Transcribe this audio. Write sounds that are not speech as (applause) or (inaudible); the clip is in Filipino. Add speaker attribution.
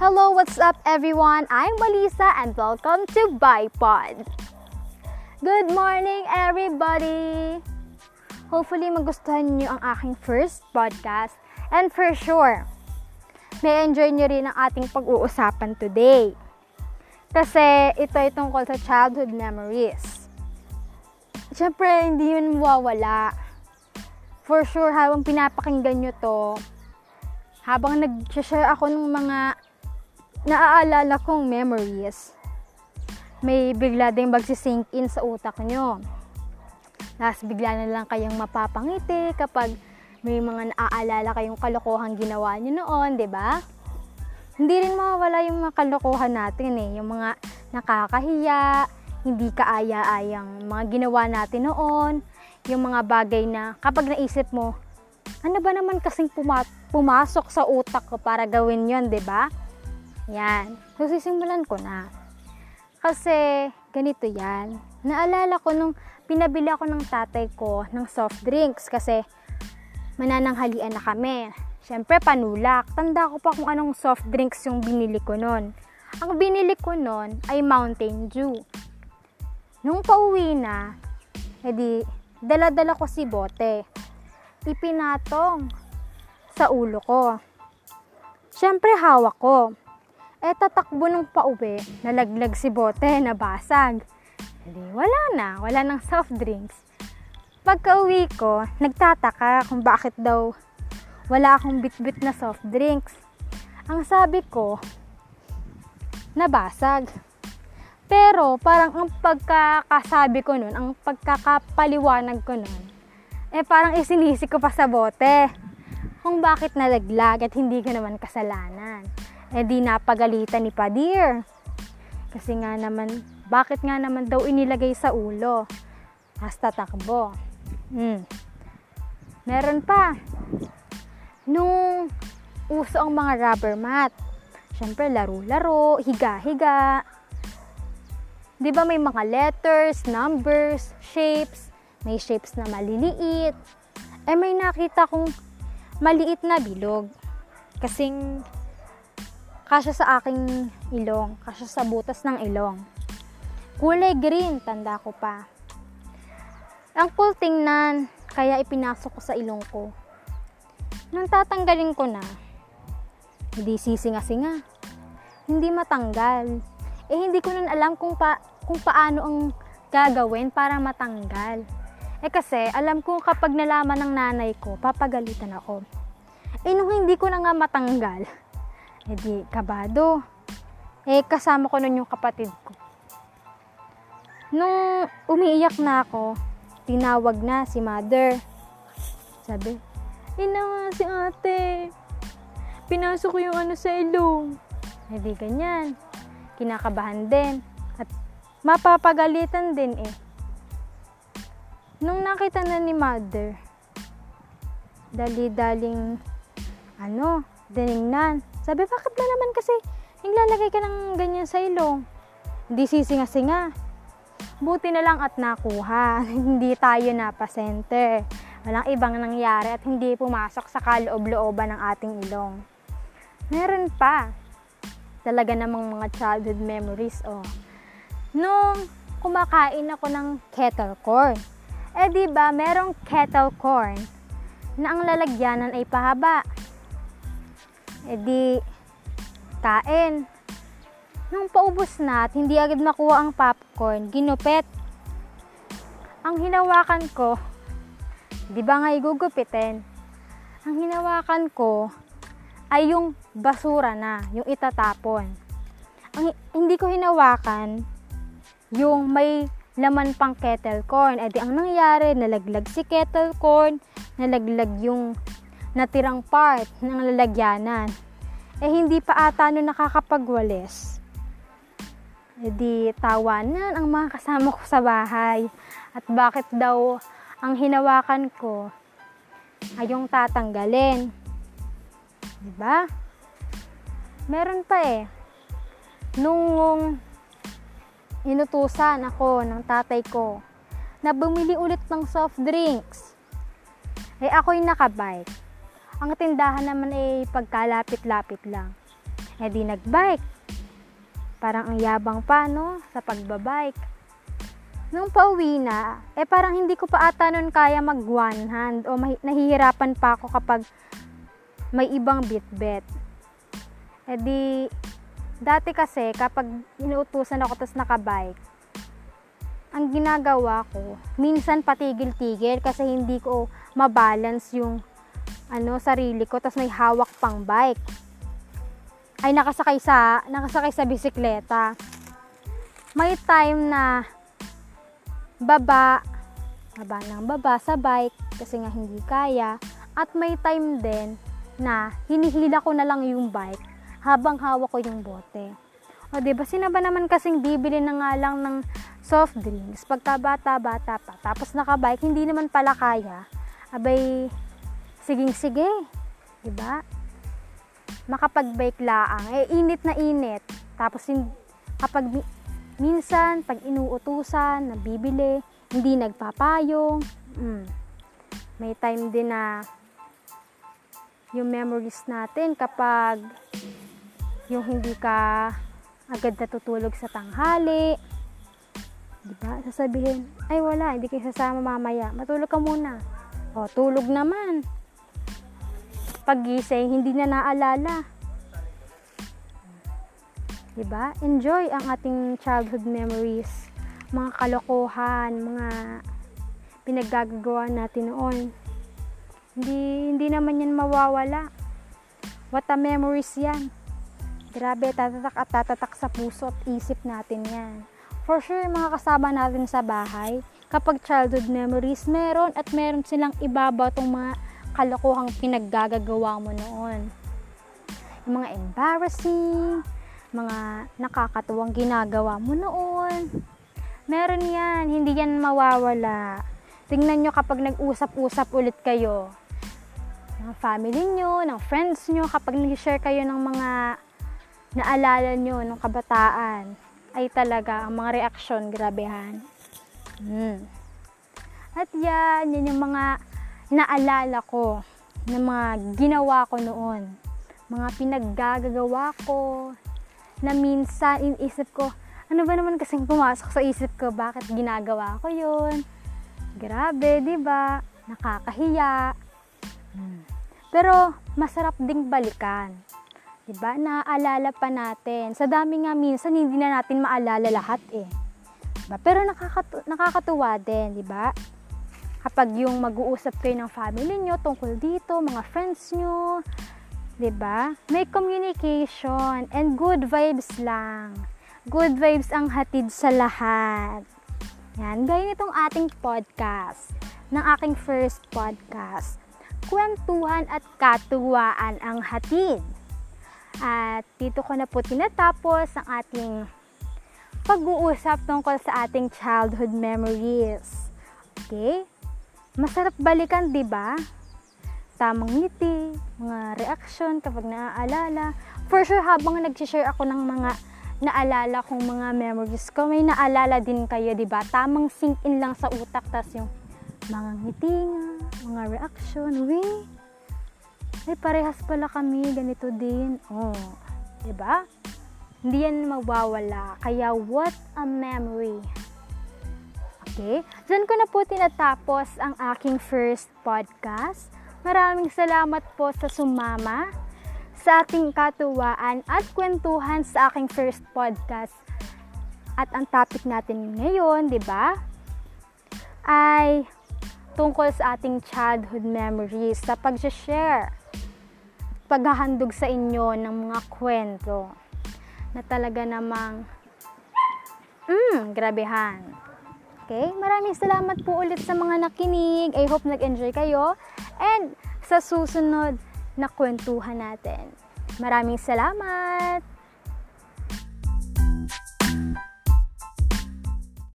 Speaker 1: Hello, what's up everyone? I'm Melissa and welcome to Bipod. Good morning everybody! Hopefully magustuhan niyo ang aking first podcast and for sure, may enjoy niyo rin ang ating pag-uusapan today. Kasi ito ay tungkol sa childhood memories. Siyempre, hindi yun mawawala. For sure, habang pinapakinggan nyo to, habang nag-share ako ng mga naaalala kong memories, may bigla din magsisink in sa utak nyo. Tapos bigla na lang kayong mapapangiti kapag may mga naaalala kayong kalokohan ginawa nyo noon, di ba? Hindi rin mawawala yung mga kalokohan natin eh, yung mga nakakahiya, hindi kaaya-ayang mga ginawa natin noon, yung mga bagay na kapag naisip mo, ano ba naman kasing puma- pumasok sa utak ko para gawin yon, di ba? Yan. So, sisimulan ko na. Kasi, ganito yan. Naalala ko nung pinabili ako ng tatay ko ng soft drinks kasi manananghalian na kami. Siyempre, panulak. Tanda ko pa kung anong soft drinks yung binili ko nun. Ang binili ko nun ay Mountain Dew. Nung pauwi na, edi, dala-dala ko si bote. Ipinatong sa ulo ko. Siyempre, hawak ko. Eh, tatakbo nung pauwi, nalaglag si bote, (laughs) nabasag. Hindi, wala na. Wala ng soft drinks. Pagka uwi ko, nagtataka kung bakit daw wala akong bit-bit na soft drinks. Ang sabi ko, nabasag. Pero parang ang pagkakasabi ko nun, ang pagkakapaliwanag ko nun, eh parang isinisi ko pa sa bote kung bakit nalaglag at hindi ko naman kasalanan. Eh di napagalitan ni Padir. Kasi nga naman, bakit nga naman daw inilagay sa ulo? Hasta takbo. Hmm. Meron pa. Nung uso ang mga rubber mat, syempre laro-laro, higa-higa. 'Di ba may mga letters, numbers, shapes, may shapes na maliliit. Eh may nakita kong maliit na bilog. Kasing kasya sa aking ilong, kasya sa butas ng ilong. Kulay green, tanda ko pa. Ang cool tingnan, kaya ipinasok ko sa ilong ko. Nung tatanggalin ko na, hindi sisinga-singa. Hindi matanggal. Eh hindi ko nun alam kung, pa, kung paano ang gagawin para matanggal. Eh kasi alam ko kapag nalaman ng nanay ko, papagalitan ako. Eh nung hindi ko na nga matanggal, di kabado. Eh kasama ko nun yung kapatid ko. Nung umiiyak na ako, tinawag na si mother. Sabi, Ina si ate. Pinasok ko yung ano sa ilong. Eh di ganyan. Kinakabahan din. At mapapagalitan din eh. Nung nakita na ni mother, dali-daling ano, diningnan. Sabi, bakit ba naman kasi naglalagay ka ng ganyan sa ilong? Hindi sisinga-singa. Buti na lang at nakuha. (laughs) hindi tayo napasenter. Walang ibang nangyari at hindi pumasok sa kaloob-looban ng ating ilong. Meron pa. Talaga namang mga childhood memories, oh. Nung kumakain ako ng kettle corn. Eh di ba, merong kettle corn na ang lalagyanan ay pahaba. Eh di, kain. Nung paubos na at hindi agad makuha ang popcorn, ginupit. Ang hinawakan ko, di ba nga igugupitin? Ang hinawakan ko ay yung basura na, yung itatapon. Ang hindi ko hinawakan yung may laman pang kettle corn. E di ang nangyari, nalaglag si kettle corn, nalaglag yung natirang part ng lalagyanan. Eh hindi pa ata no nakakapagwalis. E di tawanan ang mga kasama ko sa bahay. At bakit daw ang hinawakan ko ay yung tatanggalin. Diba? Meron pa eh. Nung inutusan ako ng tatay ko na bumili ulit ng soft drinks. Eh ako'y nakabike. Ang tindahan naman ay pagkalapit-lapit lang. Eh di nagbike. Parang ang yabang pa, no? Sa pagbabike. Nung pauwi na, eh parang hindi ko pa ata nun kaya mag one hand o nahihirapan pa ako kapag may ibang bit-bit. Eh di, dati kasi kapag inuutusan ako tapos nakabike, ang ginagawa ko, minsan patigil-tigil kasi hindi ko mabalance yung ano, sarili ko tapos may hawak pang bike. Ay nakasakay sa nakasakay sa bisikleta. May time na baba baba ng baba sa bike kasi nga hindi kaya at may time din na hinihila ko na lang yung bike habang hawak ko yung bote. O, ba? Sino ba naman kasing bibili na nga lang ng soft drinks pagka bata-bata pa. Tapos nakabike, hindi naman pala kaya. Abay, siging sige. Di ba? Makapag-bike laang. Eh, init na init. Tapos, kapag minsan, pag inuutusan, nabibili, hindi nagpapayong. Mm. May time din na yung memories natin kapag yung hindi ka agad natutulog sa tanghali. Diba? Sasabihin, ay wala, hindi kayo sasama mamaya. Matulog ka muna. O, tulog naman. Pagising, hindi na naalala. Diba? Enjoy ang ating childhood memories. Mga kalokohan, mga pinaggagawa natin noon. Hindi, hindi naman yan mawawala. What a memories yan. Grabe, tatatak at tatatak sa puso at isip natin yan. For sure, mga kasama natin sa bahay, kapag childhood memories, meron at meron silang ibabaw tong mga kalokohang pinaggagawa mo noon. Yung mga embarrassing, mga nakakatuwang ginagawa mo noon. Meron yan, hindi yan mawawala. Tingnan nyo kapag nag-usap-usap ulit kayo ng family nyo, ng friends nyo, kapag nag-share kayo ng mga naalala nyo ng kabataan, ay talaga ang mga reaksyon, grabehan. Hmm. At yan, yan yung mga naalala ko, ng mga ginawa ko noon. Mga pinaggagawa ko, na minsan inisip ko, ano ba naman kasing pumasok sa isip ko, bakit ginagawa ko yun? Grabe, di ba? Nakakahiya. Hmm. Pero masarap ding balikan. 'Di ba? Naaalala pa natin. Sa dami nga minsan hindi na natin maalala lahat eh. Diba? Pero nakakatu- nakakatuwa din, 'di ba? Kapag yung mag-uusap kayo ng family nyo tungkol dito, mga friends nyo, 'di ba? May communication and good vibes lang. Good vibes ang hatid sa lahat. Yan, gaya nitong ating podcast, ng aking first podcast kwentuhan at katuwaan ang hatid. At dito ko na po tinatapos ang ating pag-uusap tungkol sa ating childhood memories. Okay? Masarap balikan, di ba? Tamang ngiti, mga reaction kapag naaalala. For sure, habang nag-share ako ng mga naalala kong mga memories ko, may naalala din kayo, di ba? Tamang sink in lang sa utak, tas yung mga ngiti nga, mga reaction, we, ay parehas pala kami, ganito din. Oh, 'di ba? Hindi yan mawawala. Kaya what a memory. Okay? Diyan ko na po tinatapos ang aking first podcast. Maraming salamat po sa sumama sa ating katuwaan at kwentuhan sa aking first podcast. At ang topic natin ngayon, 'di ba? Ay tungkol sa ating childhood memories sa pag-share paghahandog sa inyo ng mga kwento na talaga namang mm, grabehan. Okay? Maraming salamat po ulit sa mga nakinig. I hope nag-enjoy kayo. And sa susunod na kwentuhan natin. Maraming salamat!